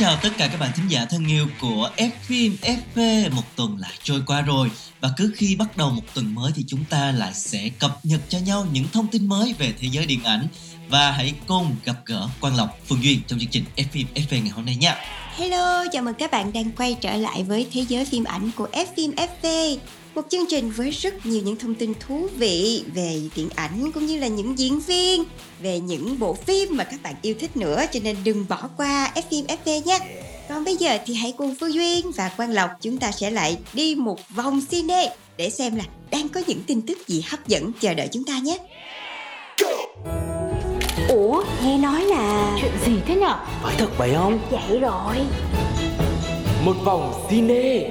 chào tất cả các bạn thính giả thân yêu của F phim FP Một tuần lại trôi qua rồi Và cứ khi bắt đầu một tuần mới thì chúng ta lại sẽ cập nhật cho nhau những thông tin mới về thế giới điện ảnh. Và hãy cùng gặp gỡ Quang Lộc, Phương Duyên trong chương trình F phim FP ngày hôm nay nha. Hello, chào mừng các bạn đang quay trở lại với thế giới phim ảnh của F phim FV. Một chương trình với rất nhiều những thông tin thú vị về điện ảnh cũng như là những diễn viên, về những bộ phim mà các bạn yêu thích nữa cho nên đừng bỏ qua F phim FV nhé. Còn bây giờ thì hãy cùng Phương Duyên và Quang Lộc chúng ta sẽ lại đi một vòng cine để xem là đang có những tin tức gì hấp dẫn chờ đợi chúng ta nhé. Ủa, nghe nói là Chuyện gì thế nhở? Phải thật vậy không? vậy rồi. Một vòng cine.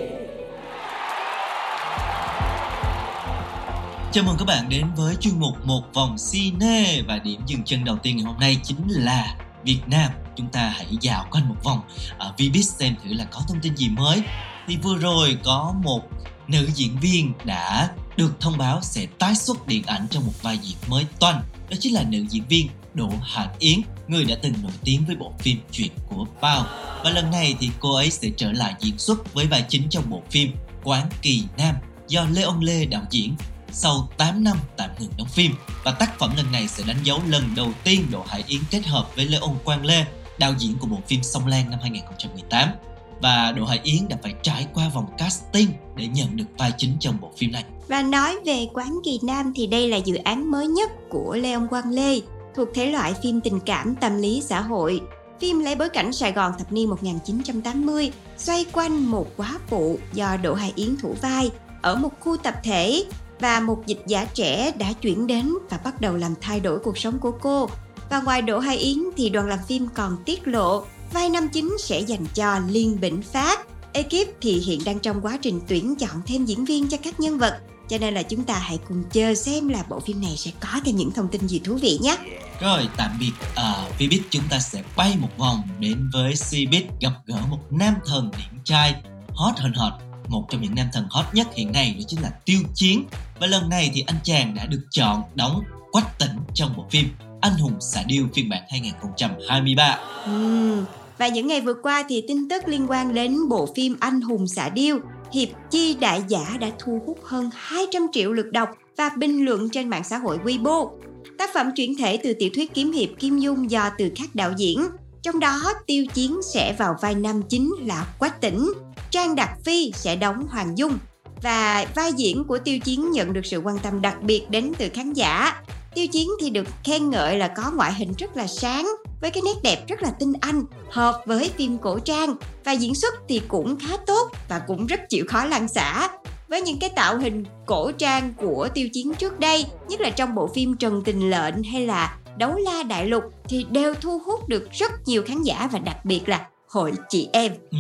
Chào mừng các bạn đến với chuyên mục Một vòng cine. Và điểm dừng chân đầu tiên ngày hôm nay chính là Việt Nam. Chúng ta hãy dạo quanh một vòng ở Vbiz xem thử là có thông tin gì mới. Thì vừa rồi có một nữ diễn viên đã được thông báo sẽ tái xuất điện ảnh trong một vai diễn mới toanh. Đó chính là nữ diễn viên Đỗ Hạnh Yến Người đã từng nổi tiếng với bộ phim Chuyện của Bao. Và lần này thì cô ấy sẽ trở lại diễn xuất với vai chính trong bộ phim Quán Kỳ Nam do Lê Ông Lê đạo diễn. Sau 8 năm tạm ngừng đóng phim và tác phẩm lần này sẽ đánh dấu lần đầu tiên Đỗ Hải Yến kết hợp với Lê Ông Quang Lê, đạo diễn của bộ phim Sông Lan năm 2018 và Đỗ Hải Yến đã phải trải qua vòng casting để nhận được vai chính trong bộ phim này. Và nói về Quán Kỳ Nam thì đây là dự án mới nhất của Lê Ông Quang Lê, thuộc thể loại phim tình cảm tâm lý xã hội. Phim lấy bối cảnh Sài Gòn thập niên 1980, xoay quanh một quá phụ do Đỗ Hải Yến thủ vai ở một khu tập thể và một dịch giả trẻ đã chuyển đến và bắt đầu làm thay đổi cuộc sống của cô. Và ngoài Đỗ Hải Yến thì đoàn làm phim còn tiết lộ vai nam chính sẽ dành cho Liên Bỉnh Phát. Ekip thì hiện đang trong quá trình tuyển chọn thêm diễn viên cho các nhân vật. Cho nên là chúng ta hãy cùng chờ xem là bộ phim này sẽ có thêm những thông tin gì thú vị nhé. Rồi tạm biệt ở Vbiz. Chúng ta sẽ bay một vòng đến với Cbiz gặp gỡ một nam thần điển trai hot hơn hot một trong những nam thần hot nhất hiện nay đó chính là Tiêu Chiến. Và lần này thì anh chàng đã được chọn đóng Quách Tỉnh trong bộ phim Anh hùng xạ điêu phiên bản 2023 Ừm, Và những ngày vừa qua thì tin tức liên quan đến bộ phim Anh hùng xạ điêu Hiệp Chi Đại Giả đã thu hút hơn 200 triệu lượt đọc và bình luận trên mạng xã hội Weibo. Tác phẩm chuyển thể từ tiểu thuyết kiếm hiệp Kim Dung do từ khắc đạo diễn. Trong đó, Tiêu Chiến sẽ vào vai nam chính là Quách Tỉnh, Trang Đạt Phi sẽ đóng Hoàng Dung và vai diễn của Tiêu Chiến nhận được sự quan tâm đặc biệt đến từ khán giả. Tiêu Chiến thì được khen ngợi là có ngoại hình rất là sáng với cái nét đẹp rất là tinh anh, hợp với phim cổ trang và diễn xuất thì cũng khá tốt và cũng rất chịu khó lăn xả. Với những cái tạo hình cổ trang của Tiêu Chiến trước đây, nhất là trong bộ phim Trần Tình Lệnh hay là Đấu La Đại Lục thì đều thu hút được rất nhiều khán giả và đặc biệt là hội chị em. Ừ,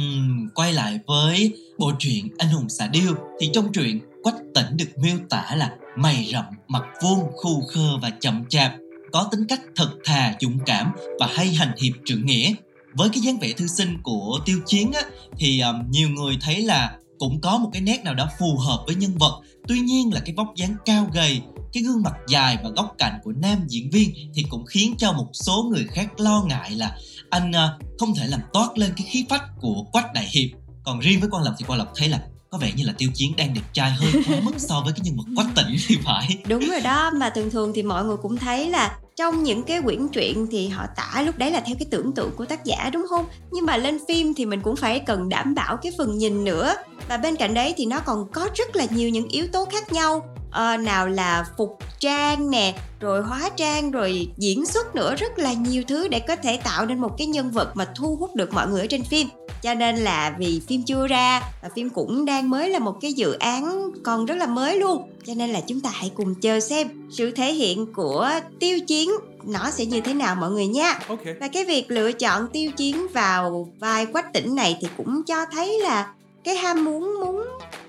quay lại với bộ truyện Anh hùng xạ điêu thì trong truyện Quách Tỉnh được miêu tả là mày rậm, mặt vuông, khu khơ và chậm chạp, có tính cách thật thà, dũng cảm và hay hành hiệp trượng nghĩa. Với cái dáng vẻ thư sinh của Tiêu Chiến á, thì um, nhiều người thấy là cũng có một cái nét nào đó phù hợp với nhân vật. Tuy nhiên là cái vóc dáng cao gầy, cái gương mặt dài và góc cạnh của nam diễn viên thì cũng khiến cho một số người khác lo ngại là anh uh, không thể làm toát lên cái khí phách của Quách Đại Hiệp. Còn riêng với Quang Lộc thì Quang Lộc thấy là có vẻ như là Tiêu Chiến đang đẹp trai hơn quá mức so với cái nhân vật Quách Tỉnh thì phải. Đúng rồi đó, mà thường thường thì mọi người cũng thấy là trong những cái quyển truyện thì họ tả lúc đấy là theo cái tưởng tượng của tác giả đúng không? Nhưng mà lên phim thì mình cũng phải cần đảm bảo cái phần nhìn nữa. Và bên cạnh đấy thì nó còn có rất là nhiều những yếu tố khác nhau. à, nào là phục trang nè, rồi hóa trang, rồi diễn xuất nữa rất là nhiều thứ để có thể tạo nên một cái nhân vật mà thu hút được mọi người ở trên phim. Cho nên là vì phim chưa ra và phim cũng đang mới là một cái dự án còn rất là mới luôn. Cho nên là chúng ta hãy cùng chờ xem sự thể hiện của tiêu chiến nó sẽ như thế nào mọi người nha. Okay. và cái việc lựa chọn tiêu chiến vào vai quách tỉnh này thì cũng cho thấy là cái ham muốn muốn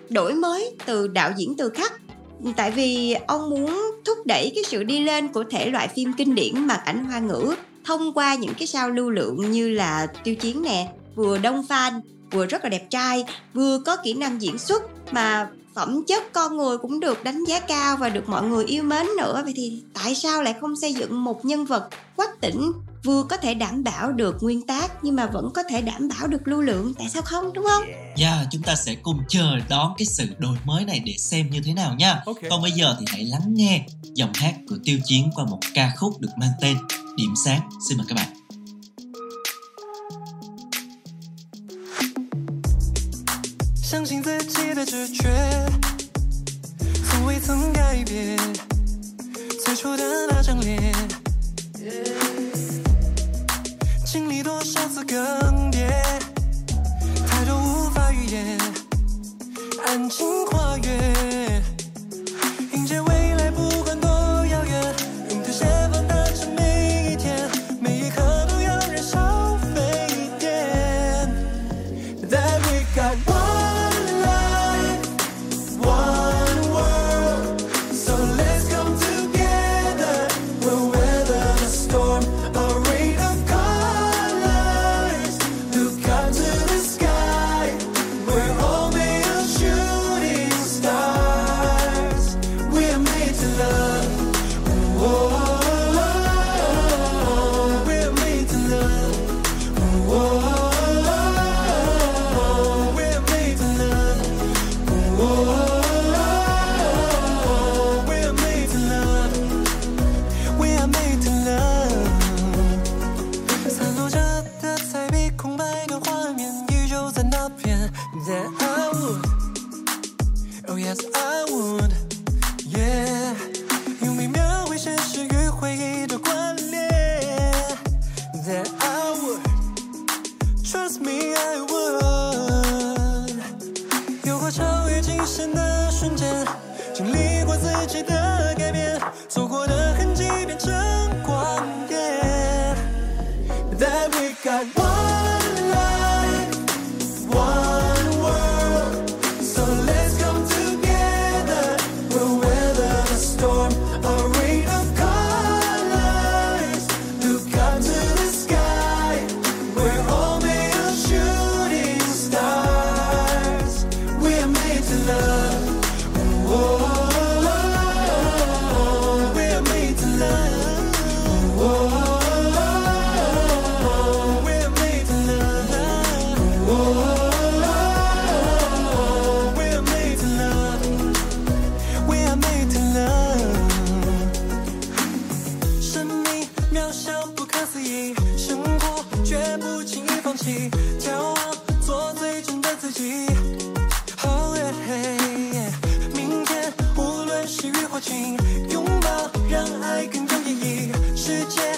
đổi mới từ đạo diễn từ khắc. Tại vì ông muốn thúc đẩy cái sự đi lên của thể loại phim kinh điển mà ảnh hoa ngữ thông qua những cái sao lưu lượng như là tiêu chiến nè vừa đông fan vừa rất là đẹp trai vừa có kỹ năng diễn xuất mà phẩm chất con người cũng được đánh giá cao và được mọi người yêu mến nữa vậy thì tại sao lại không xây dựng một nhân vật quách tỉnh vừa có thể đảm bảo được nguyên tác nhưng mà vẫn có thể đảm bảo được lưu lượng tại sao không đúng không Yeah, chúng ta sẽ cùng chờ đón cái sự đổi mới này để xem như thế nào nha. Ok. Còn bây giờ thì hãy lắng nghe giọng hát của Tiêu Chiến qua một ca khúc được mang tên Điểm sáng. Xin mời các bạn. 最初的那张脸。经历多少次更迭，太多无法预言，That we got one life, 世界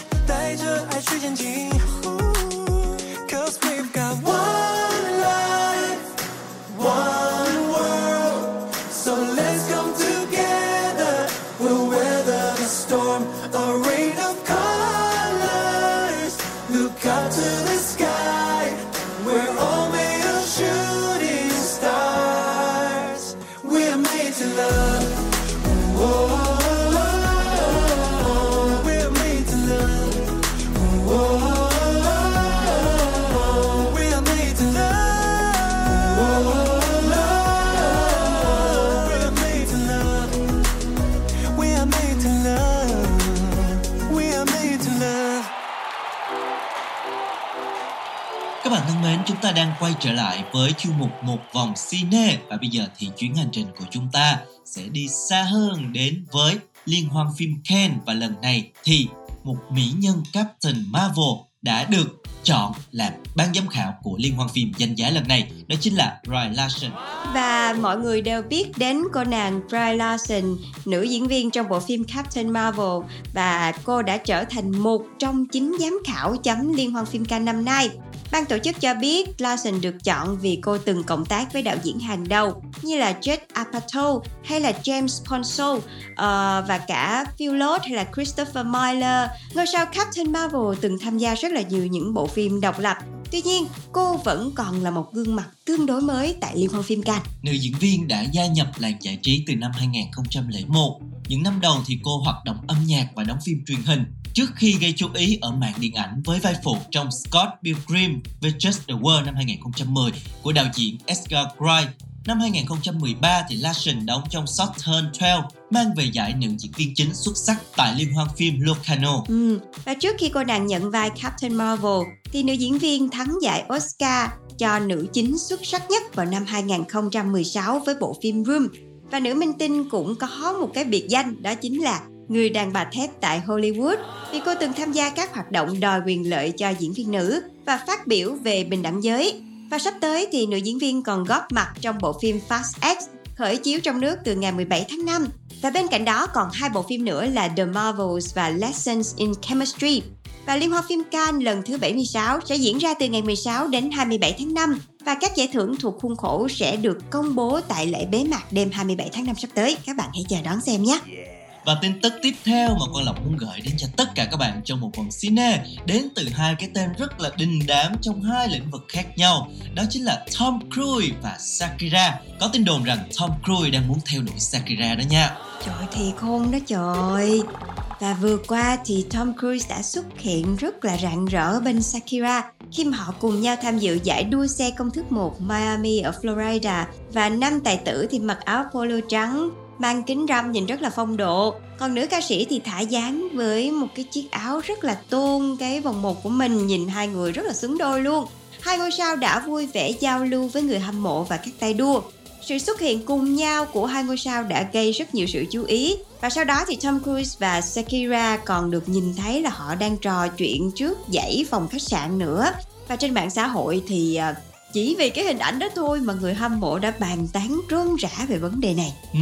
quay trở lại với chuyên mục một vòng cine. Và bây giờ thì chuyến hành trình của chúng ta sẽ đi xa hơn đến với liên hoan phim Ken và lần này thì một mỹ nhân Captain Marvel đã được chọn làm ban giám khảo của liên hoan phim danh giá lần này. Đó chính là Brie Larson. Và mọi người đều biết đến cô nàng Brie Larson, nữ diễn viên trong bộ phim Captain Marvel. Và cô đã trở thành một trong chín giám khảo chấm liên hoan phim Cannes năm nay. Ban tổ chức cho biết Lawson được chọn vì cô từng cộng tác với đạo diễn hàng đầu như là Judd Apatow hay là James Ponso uh, và cả Phil Lord hay là Christopher Miller. Ngôi sao Captain Marvel từng tham gia rất là nhiều những bộ phim độc lập. Tuy nhiên, cô vẫn còn là một gương mặt tương đối mới tại Liên hoan phim Cannes. Nữ diễn viên đã gia nhập làng giải trí từ năm 2001. Những năm đầu thì cô hoạt động âm nhạc và đóng phim truyền hình trước khi gây chú ý ở màn điện ảnh với vai phụ trong Scott Pilgrim vs. The World năm 2010 của đạo diễn Edgar Wright. Năm 2013 thì Larson đóng trong Southern 12 mang về giải nữ diễn viên chính xuất sắc tại liên hoan phim Locarno. Ừ. Và trước khi cô nàng nhận vai Captain Marvel thì nữ diễn viên thắng giải Oscar cho nữ chính xuất sắc nhất vào năm 2016 với bộ phim Room. Và nữ minh tinh cũng có một cái biệt danh, đó chính là người đàn bà thép tại Hollywood vì cô từng tham gia các hoạt động đòi quyền lợi cho diễn viên nữ và phát biểu về bình đẳng giới. Và sắp tới thì nữ diễn viên còn góp mặt trong bộ phim Fast X khởi chiếu trong nước từ ngày 17 tháng 5. Và bên cạnh đó còn hai bộ phim nữa là The Marvels và Lessons in Chemistry. Và Liên hoan phim Cannes lần thứ 76 sẽ diễn ra từ ngày 16 đến 27 tháng 5 và các giải thưởng thuộc khuôn khổ sẽ được công bố tại lễ bế mạc đêm 27 tháng 5 sắp tới. Các bạn hãy chờ đón xem nhé. Và tin tức tiếp theo mà Quang Lộc muốn gửi đến cho tất cả các bạn trong một vòng cine đến từ hai cái tên rất là đình đám trong hai lĩnh vực khác nhau. Đó chính là Tom Cruise và Shakira. Có tin đồn rằng Tom Cruise đang muốn theo đuổi Shakira đó nha. Trời thì khôn đó trời. Và vừa qua thì Tom Cruise đã xuất hiện rất là rạng rỡ bên Shakira khi mà họ cùng nhau tham dự giải đua xe công thức 1 Miami ở Florida và năm tài tử thì mặc áo polo trắng mang kính râm nhìn rất là phong độ. Còn nữ ca sĩ thì thả dáng với một cái chiếc áo rất là tôn cái vòng một của mình, nhìn hai người rất là xứng đôi luôn. Hai ngôi sao đã vui vẻ giao lưu với người hâm mộ và các tay đua. Sự xuất hiện cùng nhau của hai ngôi sao đã gây rất nhiều sự chú ý. Và sau đó thì Tom Cruise và Shakira còn được nhìn thấy là họ đang trò chuyện trước dãy phòng khách sạn nữa. Và trên mạng xã hội thì ờ, chỉ vì cái hình ảnh đó thôi mà người hâm mộ đã bàn tán rôm rã về vấn đề này. Ừ,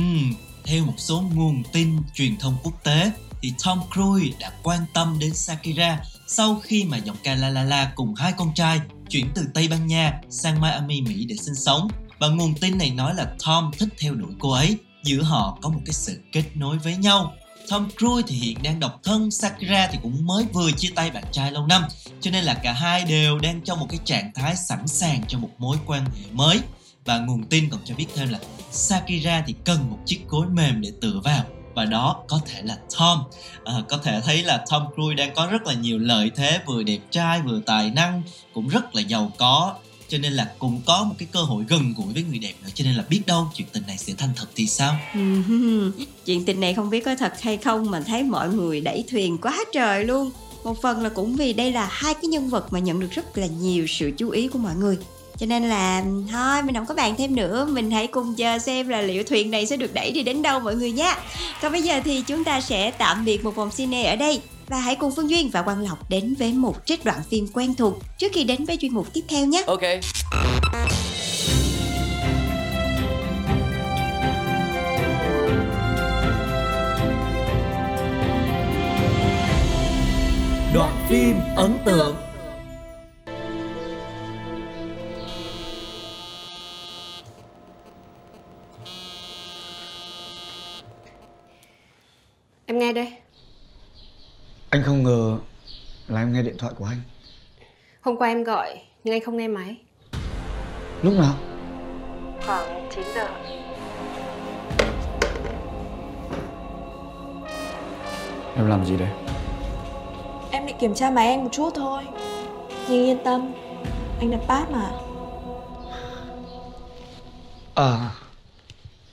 theo một số nguồn tin truyền thông quốc tế thì Tom Cruise đã quan tâm đến Shakira sau khi mà giọng ca La La La cùng hai con trai chuyển từ Tây Ban Nha sang Miami, Mỹ để sinh sống. Và nguồn tin này nói là Tom thích theo đuổi cô ấy, giữa họ có một cái sự kết nối với nhau. Tom Cruise thì hiện đang độc thân, Sakura thì cũng mới vừa chia tay bạn trai lâu năm, cho nên là cả hai đều đang trong một cái trạng thái sẵn sàng cho một mối quan hệ mới. Và nguồn tin còn cho biết thêm là Sakura thì cần một chiếc gối mềm để tựa vào. Và đó có thể là Tom à, có thể thấy là Tom Cruise đang có rất là nhiều lợi thế vừa đẹp trai vừa tài năng cũng rất là giàu có cho nên là cũng có một cái cơ hội gần gũi với người đẹp nữa. Cho nên là biết đâu chuyện tình này sẽ thành thật thì sao? Chuyện tình này không biết có thật hay không, mà thấy mọi người đẩy thuyền quá trời luôn. Một phần là cũng vì đây là hai cái nhân vật mà nhận được rất là nhiều sự chú ý của mọi người. Cho nên là, thôi, mình không có bàn thêm nữa. Mình hãy cùng chờ xem là liệu thuyền này sẽ được đẩy đi đến đâu mọi người nhé. Còn bây giờ thì chúng ta sẽ tạm biệt một vòng cine ở đây và hãy cùng Phương Duyên và Quang Lộc đến với một trích đoạn phim quen thuộc trước khi đến với chuyên mục tiếp theo nhé. Ok. Đoạn phim ấn tượng Em nghe đây Anh không ngờ là em nghe điện thoại của anh. Hôm qua em gọi nhưng anh không nghe máy. Lúc nào? Khoảng 9 giờ. Em làm gì đấy? Em định kiểm tra máy anh một chút thôi. Nhưng yên tâm Anh đặt pass mà. À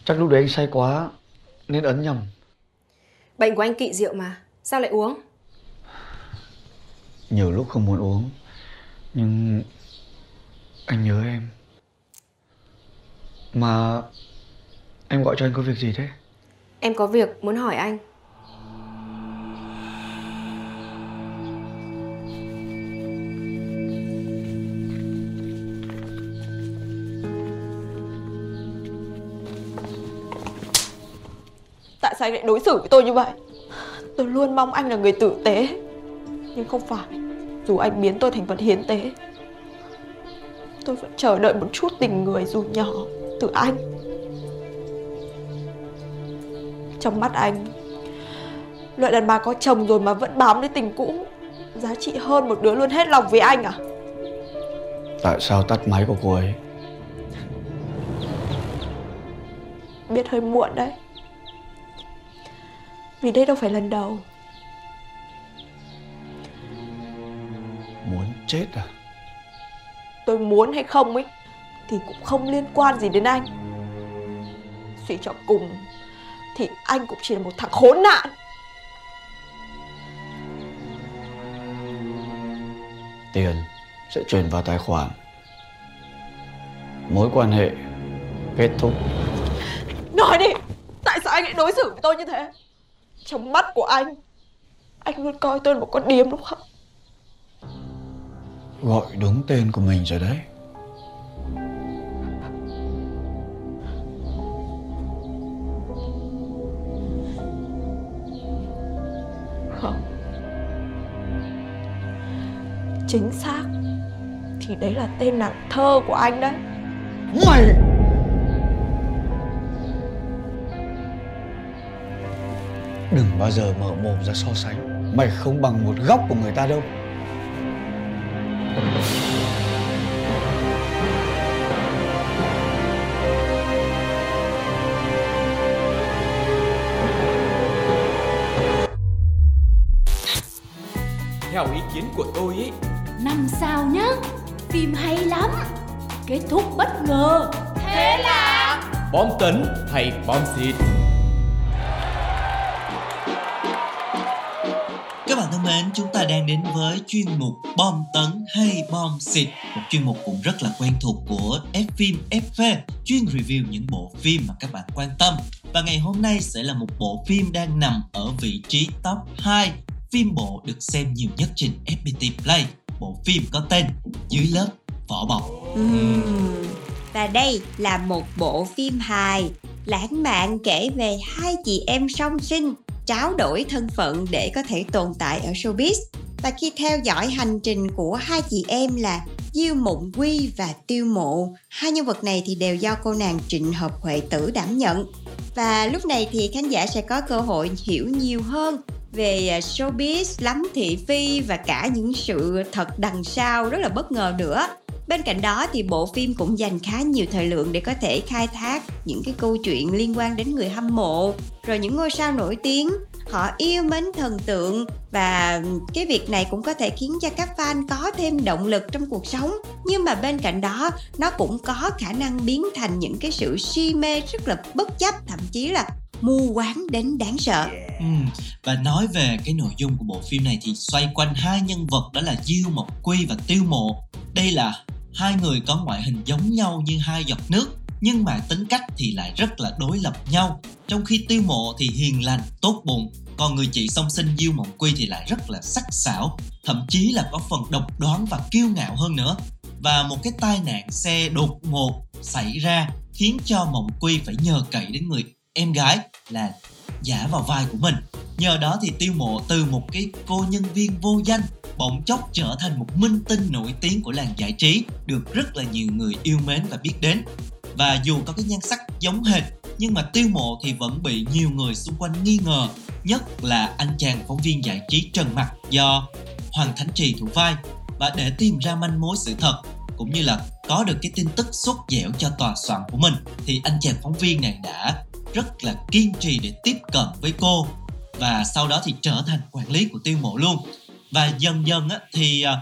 Chắc lúc đấy anh say quá Nên ấn nhầm. Bệnh của anh kỵ rượu mà Sao lại uống Nhiều lúc không muốn uống Nhưng Anh nhớ em. Mà Em gọi cho anh có việc gì thế? Em có việc muốn hỏi anh. Tại sao anh lại đối xử với tôi như vậy? Tôi luôn mong anh là người tử tế Nhưng không phải. Dù anh biến tôi thành vật hiến tế tôi vẫn chờ đợi một chút tình người dù nhỏ từ anh. Trong mắt anh loại đàn bà có chồng rồi mà vẫn bám lấy tình cũ giá trị hơn một đứa luôn hết lòng với anh à? Tại sao tắt máy của cô ấy? Biết hơi muộn đấy. Vì đây đâu phải lần đầu chết à? Tôi muốn hay không ấy thì cũng không liên quan gì đến anh. Suy cho cùng thì anh cũng chỉ là một thằng khốn nạn. Tiền sẽ chuyển vào tài khoản. Mối quan hệ kết thúc. Nói đi tại sao anh lại đối xử với tôi như thế? Trong mắt của anh anh luôn coi tôi là một con điếm đúng không Gọi đúng tên của mình rồi đấy. Không. Chính xác. Thì đấy là tên nàng thơ của anh đấy. Mày! Đừng bao giờ mở mồm ra so sánh. Mày không bằng một góc của người ta đâu tôi ấy, Năm sao nhá Phim hay lắm. Kết thúc bất ngờ. Thế là bom tấn hay bom xịt? Các bạn thân mến, chúng ta đang đến với chuyên mục bom tấn hay bom xịt Một chuyên mục cũng rất là quen thuộc của F phim FV Chuyên review những bộ phim mà các bạn quan tâm. Và ngày hôm nay sẽ là một bộ phim đang nằm ở vị trí top 2 Phim bộ được xem nhiều nhất trên FPT Play Bộ phim có tên Dưới lớp vỏ bọc Uhm. Và đây là một bộ phim hài lãng mạn kể về hai chị em song sinh tráo đổi thân phận để có thể tồn tại ở showbiz. Và khi theo dõi hành trình của hai chị em là Diêu Mộng Quy và Tiêu Mộ, hai nhân vật này thì đều do cô nàng Trịnh Hợp Huệ Tử đảm nhận. Và lúc này thì khán giả sẽ có cơ hội hiểu nhiều hơn về à, showbiz, lắm thị phi và cả những sự thật đằng sau rất là bất ngờ nữa. Bên cạnh đó thì bộ phim cũng dành khá nhiều thời lượng để có thể khai thác những cái câu chuyện liên quan đến người hâm mộ, rồi những ngôi sao nổi tiếng, họ yêu mến thần tượng và cái việc này cũng có thể khiến cho các fan có thêm động lực trong cuộc sống. Nhưng mà bên cạnh đó, nó cũng có khả năng biến thành những cái sự si mê rất là bất chấp, thậm chí là mù quáng đến đáng sợ. Ừm, Và nói về cái nội dung của bộ phim này thì xoay quanh hai nhân vật đó là Diêu Mộc Quy và Tiêu Mộ. Đây là hai người có ngoại hình giống nhau như hai giọt nước nhưng mà tính cách thì lại rất là đối lập nhau. Trong khi Tiêu Mộ thì hiền lành, tốt bụng, còn người chị song sinh Diêu Mộng Quy thì lại rất là sắc sảo, thậm chí là có phần độc đoán và kiêu ngạo hơn nữa. Và một cái tai nạn xe đột ngột xảy ra khiến cho Mộng Quy phải nhờ cậy đến người em gái là giả vào vai của mình. Nhờ đó thì Tiêu Mộ từ một cái cô nhân viên vô danh bỗng chốc trở thành một minh tinh nổi tiếng của làng giải trí được rất là nhiều người yêu mến và biết đến. Và dù có cái nhan sắc giống hệt nhưng mà Tiêu Mộ thì vẫn bị nhiều người xung quanh nghi ngờ, nhất là anh chàng phóng viên giải trí Trần Mặc do Hoàng Thánh Trì thủ vai. Và để tìm ra manh mối sự thật cũng như là có được cái tin tức sốt dẻo cho tòa soạn của mình thì anh chàng phóng viên này đã rất là kiên trì để tiếp cận với cô. Và sau đó thì trở thành quản lý của tiêu mộ luôn. Và dần dần á, thì à,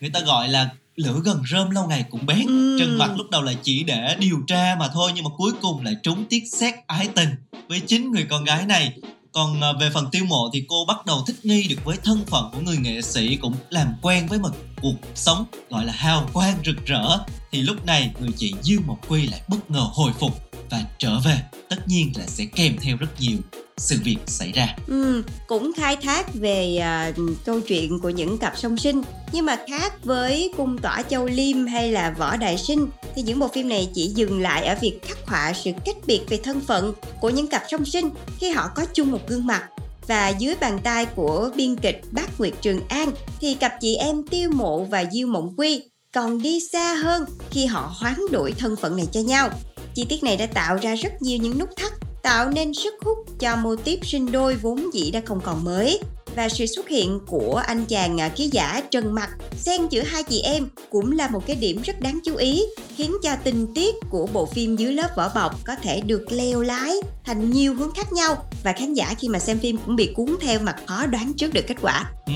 người ta gọi là lửa gần rơm lâu ngày cũng bén. Ừm. trần mặt lúc đầu là chỉ để điều tra mà thôi nhưng mà cuối cùng lại trúng tiết xét ái tình với chính người con gái này còn à, về phần tiêu mộ thì cô bắt đầu thích nghi được với thân phận của người nghệ sĩ cũng làm quen với một cuộc sống gọi là hào quang rực rỡ. Thì lúc này người chị Diêu Mộc Quy lại bất ngờ hồi phục và trở về. Tất nhiên là sẽ kèm theo rất nhiều sự việc xảy ra. Ừ, cũng khai thác về à, câu chuyện của những cặp song sinh. Nhưng mà khác với cung tỏa châu liêm hay là võ đại sinh thì những bộ phim này chỉ dừng lại ở việc khắc họa sự cách biệt về thân phận của những cặp song sinh khi họ có chung một gương mặt. Và dưới bàn tay của biên kịch Bác Nguyệt Trường An thì cặp chị em Tiêu Mộ và Diêu Mộng Quy còn đi xa hơn khi họ hoán đổi thân phận này cho nhau. Chi tiết này đã tạo ra rất nhiều những nút thắt, tạo nên sức hút cho mô típ sinh đôi vốn dĩ đã không còn mới và sự xuất hiện của anh chàng à, ký giả Trần Mặc xen giữa hai chị em cũng là một cái điểm rất đáng chú ý khiến cho tình tiết của bộ phim dưới lớp vỏ bọc có thể được leo lái thành nhiều hướng khác nhau và khán giả khi mà xem phim cũng bị cuốn theo mà khó đoán trước được kết quả. Ừ,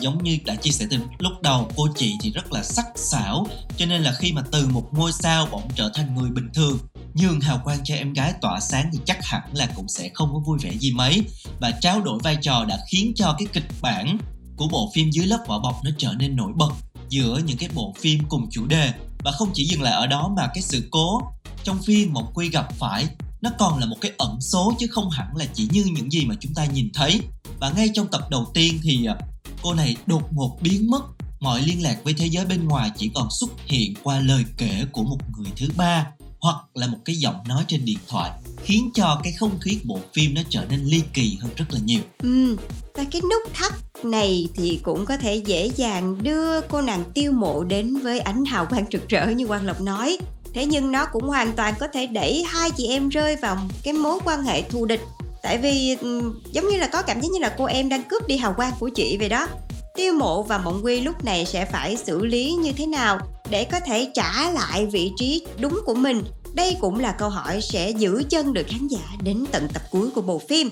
giống như đã chia sẻ từ lúc đầu cô chị thì rất là sắc sảo cho nên là khi mà từ một ngôi sao bỗng trở thành người bình thường nhường hào quang cho em gái tỏa sáng thì chắc hẳn là cũng sẽ không có vui vẻ gì mấy. Và trao đổi vai trò đã khiến cho cái kịch bản của bộ phim dưới lớp vỏ bọc nó trở nên nổi bật giữa những cái bộ phim cùng chủ đề. Và không chỉ dừng lại ở đó mà cái sự cố trong phim một Quy gặp phải, nó còn là một cái ẩn số chứ không hẳn là chỉ như những gì mà chúng ta nhìn thấy. Và ngay trong tập đầu tiên thì à, cô này đột ngột biến mất. Mọi liên lạc với thế giới bên ngoài chỉ còn xuất hiện qua lời kể của một người thứ ba hoặc là một cái giọng nói trên điện thoại khiến cho cái không khí của bộ phim nó trở nên ly kỳ hơn rất là nhiều Ừ, và cái nút thắt này thì cũng có thể dễ dàng đưa cô nàng tiêu mộ đến với ánh hào quang rực rỡ như Quang Lộc nói. Thế nhưng nó cũng hoàn toàn có thể đẩy hai chị em rơi vào cái mối quan hệ thù địch. Tại vì ừ, giống như là có cảm giác như là cô em đang cướp đi hào quang của chị vậy đó. Tiêu mộ và Mộng Quy lúc này sẽ phải xử lý như thế nào để có thể trả lại vị trí đúng của mình. Đây cũng là câu hỏi sẽ giữ chân được khán giả đến tận tập cuối của bộ phim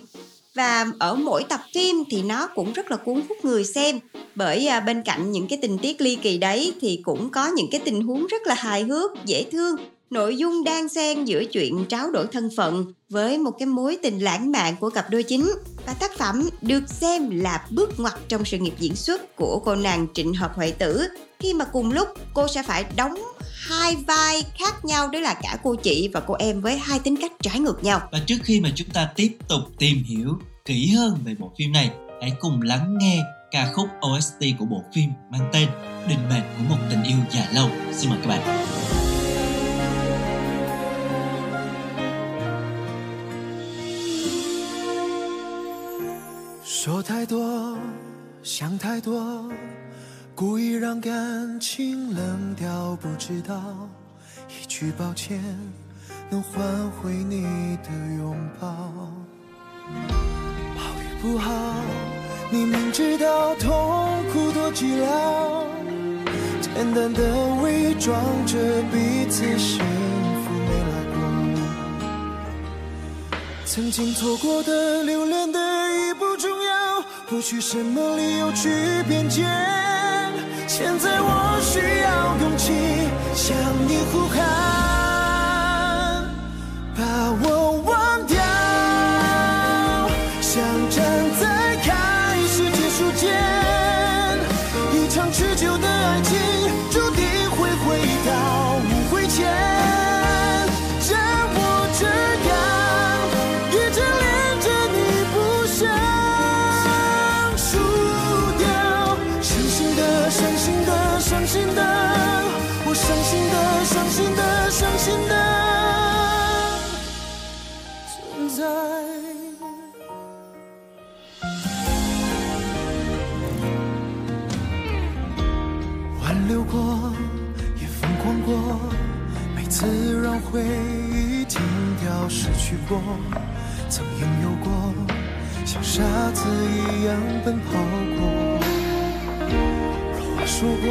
và ở mỗi tập phim thì nó cũng rất là cuốn hút người xem, bởi à, bên cạnh những cái tình tiết ly kỳ đấy thì cũng có những cái tình huống rất là hài hước, dễ thương nội dung đang xen giữa chuyện tráo đổi thân phận với một cái mối tình lãng mạn của cặp đôi chính và tác phẩm được xem là bước ngoặt trong sự nghiệp diễn xuất của cô nàng Trịnh Hợp Huệ Tử. Khi mà cùng lúc, cô sẽ phải đóng hai vai khác nhau, đó là cả cô chị và cô em với hai tính cách trái ngược nhau. Và trước khi mà chúng ta tiếp tục tìm hiểu kỹ hơn về bộ phim này, hãy cùng lắng nghe ca khúc OST của bộ phim mang tên Định mệnh của một tình yêu dài lâu. Xin mời các bạn "说太多，想太多，故意让感情冷掉，不知道一句抱歉能换回你的拥抱。好与不好，你明知道痛苦多寂寥，简单的伪装着彼此幸福没来过。曾经错过的、留恋的，不需什么理由去辩解。现在我需要勇气向你呼喊，过，曾拥有过，像傻子一样奔跑过。若话说过，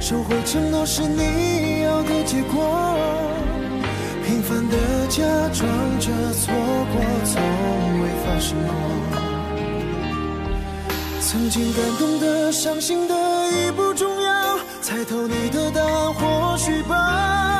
收回承诺是你要的结果。平凡的假装着错过，从未发生过。曾经感动的、伤心的已不重要，猜透你的答案或许吧。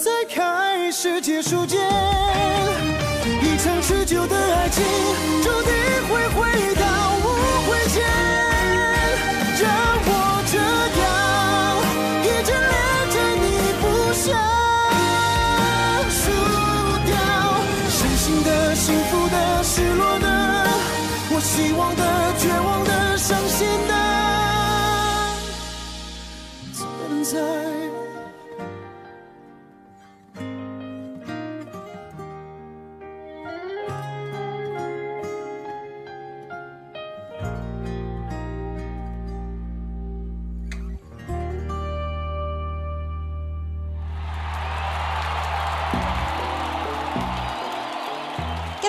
在开始结束间，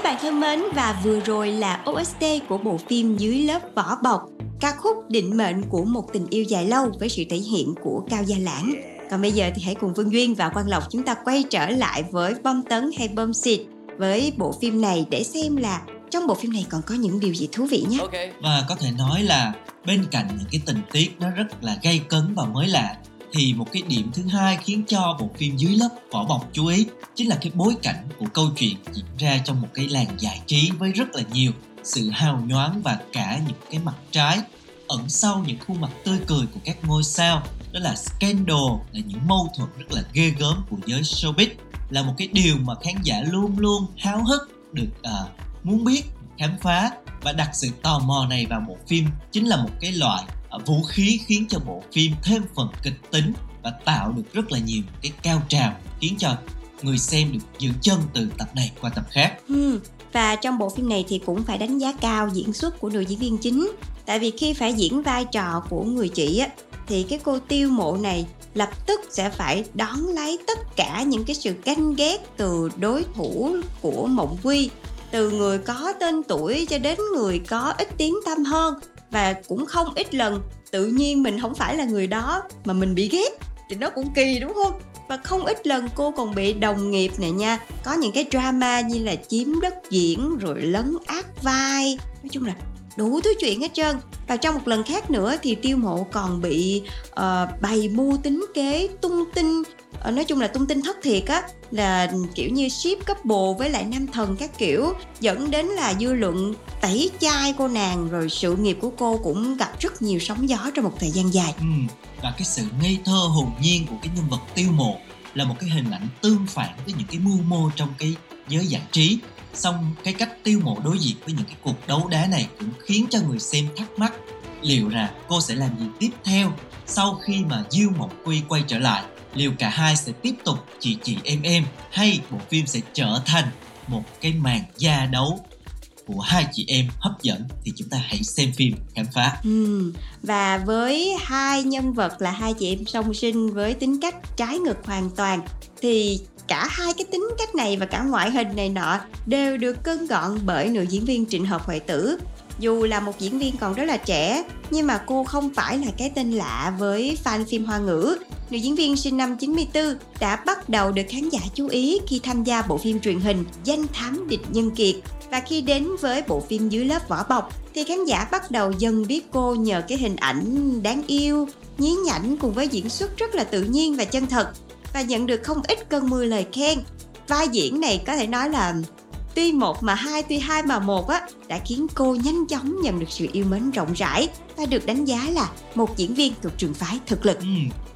Các bạn thân mến và vừa rồi là OST của bộ phim Dưới lớp vỏ bọc ca khúc định mệnh của một tình yêu dài lâu với sự thể hiện của Cao Gia Lãng. Còn bây giờ thì hãy cùng Vân Duyên và Quang Lộc chúng ta quay trở lại với bom tấn hay bom xịt với bộ phim này để xem là trong bộ phim này còn có những điều gì thú vị nhé. Ok. và có thể nói là bên cạnh những cái tình tiết nó rất là gây cấn và mới lạ thì một cái điểm thứ hai khiến cho bộ phim dưới lớp vỏ bọc chú ý chính là cái bối cảnh của câu chuyện diễn ra trong một cái làng giải trí với rất là nhiều sự hào nhoáng và cả những cái mặt trái ẩn sau những khuôn mặt tươi cười của các ngôi sao. Đó là scandal là những mâu thuẫn rất là ghê gớm của giới showbiz là một cái điều mà khán giả luôn luôn háo hức được à, muốn biết khám phá. Và đặt sự tò mò này vào bộ phim chính là một cái loại Ờ, vũ khí khiến cho bộ phim thêm phần kịch tính và tạo được rất là nhiều cái cao trào, khiến cho người xem được giữ chân từ tập này qua tập khác Ừ. Và trong bộ phim này thì cũng phải đánh giá cao diễn xuất của nữ diễn viên chính Tại vì khi phải diễn vai trò của người chị á, Thì cái cô tiêu mộ này lập tức sẽ phải đón lấy tất cả những cái sự ganh ghét từ đối thủ của Mộng Quy, Từ người có tên tuổi cho đến người có ít tiếng tăm hơn và cũng không ít lần tự nhiên mình không phải là người đó mà mình bị ghét. Thì nó cũng kỳ đúng không? Và không ít lần cô còn bị đồng nghiệp này nha Có những cái drama như là chiếm đất diễn rồi lấn át vai. Nói chung là đủ thứ chuyện hết trơn. Và trong một lần khác nữa thì tiêu mộ còn bị uh, bày mưu tính kế tung tin Ờ, nói chung là tung tin thất thiệt á, là, kiểu như, ship couple với lại nam thần các kiểu, dẫn đến là dư luận tẩy chay cô nàng, rồi sự nghiệp của cô cũng gặp rất nhiều sóng gió trong một thời gian dài ừ. và cái sự ngây thơ hồn nhiên của cái nhân vật tiêu mộ là một cái hình ảnh tương phản với những cái mưu mô trong cái giới giải trí xong cái cách tiêu mộ đối diện với những cái cuộc đấu đá này cũng khiến cho người xem thắc mắc liệu là cô sẽ làm gì tiếp theo sau khi mà Diêu Mộng Quy quay trở lại liệu cả hai sẽ tiếp tục chị chị em em hay bộ phim sẽ trở thành một cái màn gia đấu của hai chị em hấp dẫn thì chúng ta hãy xem phim khám phá Ừ, và với hai nhân vật là hai chị em song sinh với tính cách trái ngược hoàn toàn thì cả hai cái tính cách này và cả ngoại hình này nọ đều được cân gọn bởi nữ diễn viên Trịnh Hợp Huệ Tử. Dù là một diễn viên còn rất là trẻ nhưng mà cô không phải là cái tên lạ với fan phim Hoa ngữ. Nữ diễn viên sinh năm 94 đã bắt đầu được khán giả chú ý khi tham gia bộ phim truyền hình Danh thám địch nhân kiệt và khi đến với bộ phim dưới lớp vỏ bọc thì khán giả bắt đầu dần biết cô nhờ cái hình ảnh đáng yêu, nhí nhảnh cùng với diễn xuất rất là tự nhiên và chân thật và nhận được không ít cơn mưa lời khen. Vai diễn này có thể nói là tuy một mà hai tuy hai mà một á đã khiến cô nhanh chóng nhận được sự yêu mến rộng rãi và được đánh giá là một diễn viên thuộc trường phái thực lực. Ừ.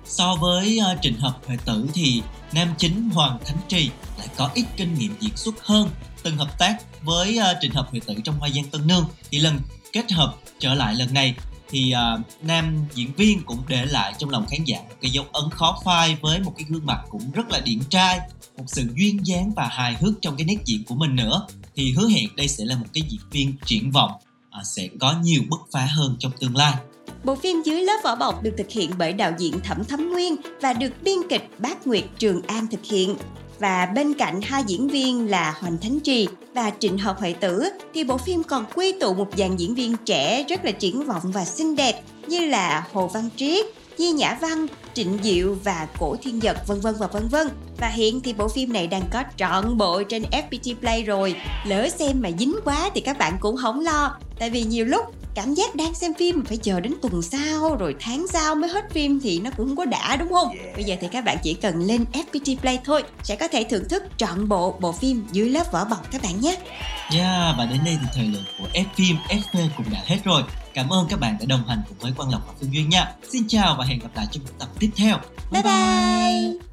So với ờ, uh, Trịnh Hợp Huệ Tử thì nam chính Hoàng Thánh Trì lại có ít kinh nghiệm diễn xuất hơn từng hợp tác với ờ, uh, Trịnh Hợp Huệ Tử trong Hoa Giang Tân Nương thì lần kết hợp trở lại lần này thì uh, nam diễn viên cũng để lại trong lòng khán giả một cái dấu ấn khó phai với một cái gương mặt cũng rất là điển trai một sự duyên dáng và hài hước trong cái nét diễn của mình nữa thì hứa hẹn đây sẽ là một cái diễn viên triển vọng à, sẽ có nhiều bứt phá hơn trong tương lai Bộ phim Dưới lớp vỏ bọc được thực hiện bởi đạo diễn Thẩm Thấm Nguyên và được biên kịch Bác Nguyệt Trường An thực hiện. Và bên cạnh hai diễn viên là Hoành Thánh Trì và Trịnh Hợp Huệ Tử thì bộ phim còn quy tụ một dàn diễn viên trẻ rất là triển vọng và xinh đẹp như là Hồ Văn Triết, Di Nhã Văn, Trịnh Diệu và Cổ Thiên Nhật vân vân và vân vân. Và hiện thì bộ phim này đang có trọn bộ trên FPT Play rồi. Lỡ xem mà dính quá thì các bạn cũng không lo. Tại vì nhiều lúc cảm giác đang xem phim phải chờ đến tuần sau rồi tháng sau mới hết phim thì nó cũng không có đã đúng không? Bây giờ thì các bạn chỉ cần lên FPT Play thôi sẽ có thể thưởng thức trọn bộ bộ phim dưới lớp vỏ bọc các bạn nhé. Yeah, và đến đây thì thời lượng của F phim FV cũng đã hết rồi. Cảm ơn các bạn đã đồng hành cùng với Quang Lộc và Phương Duyên nha. Xin chào và hẹn gặp lại trong tập tiếp theo. Bye bye!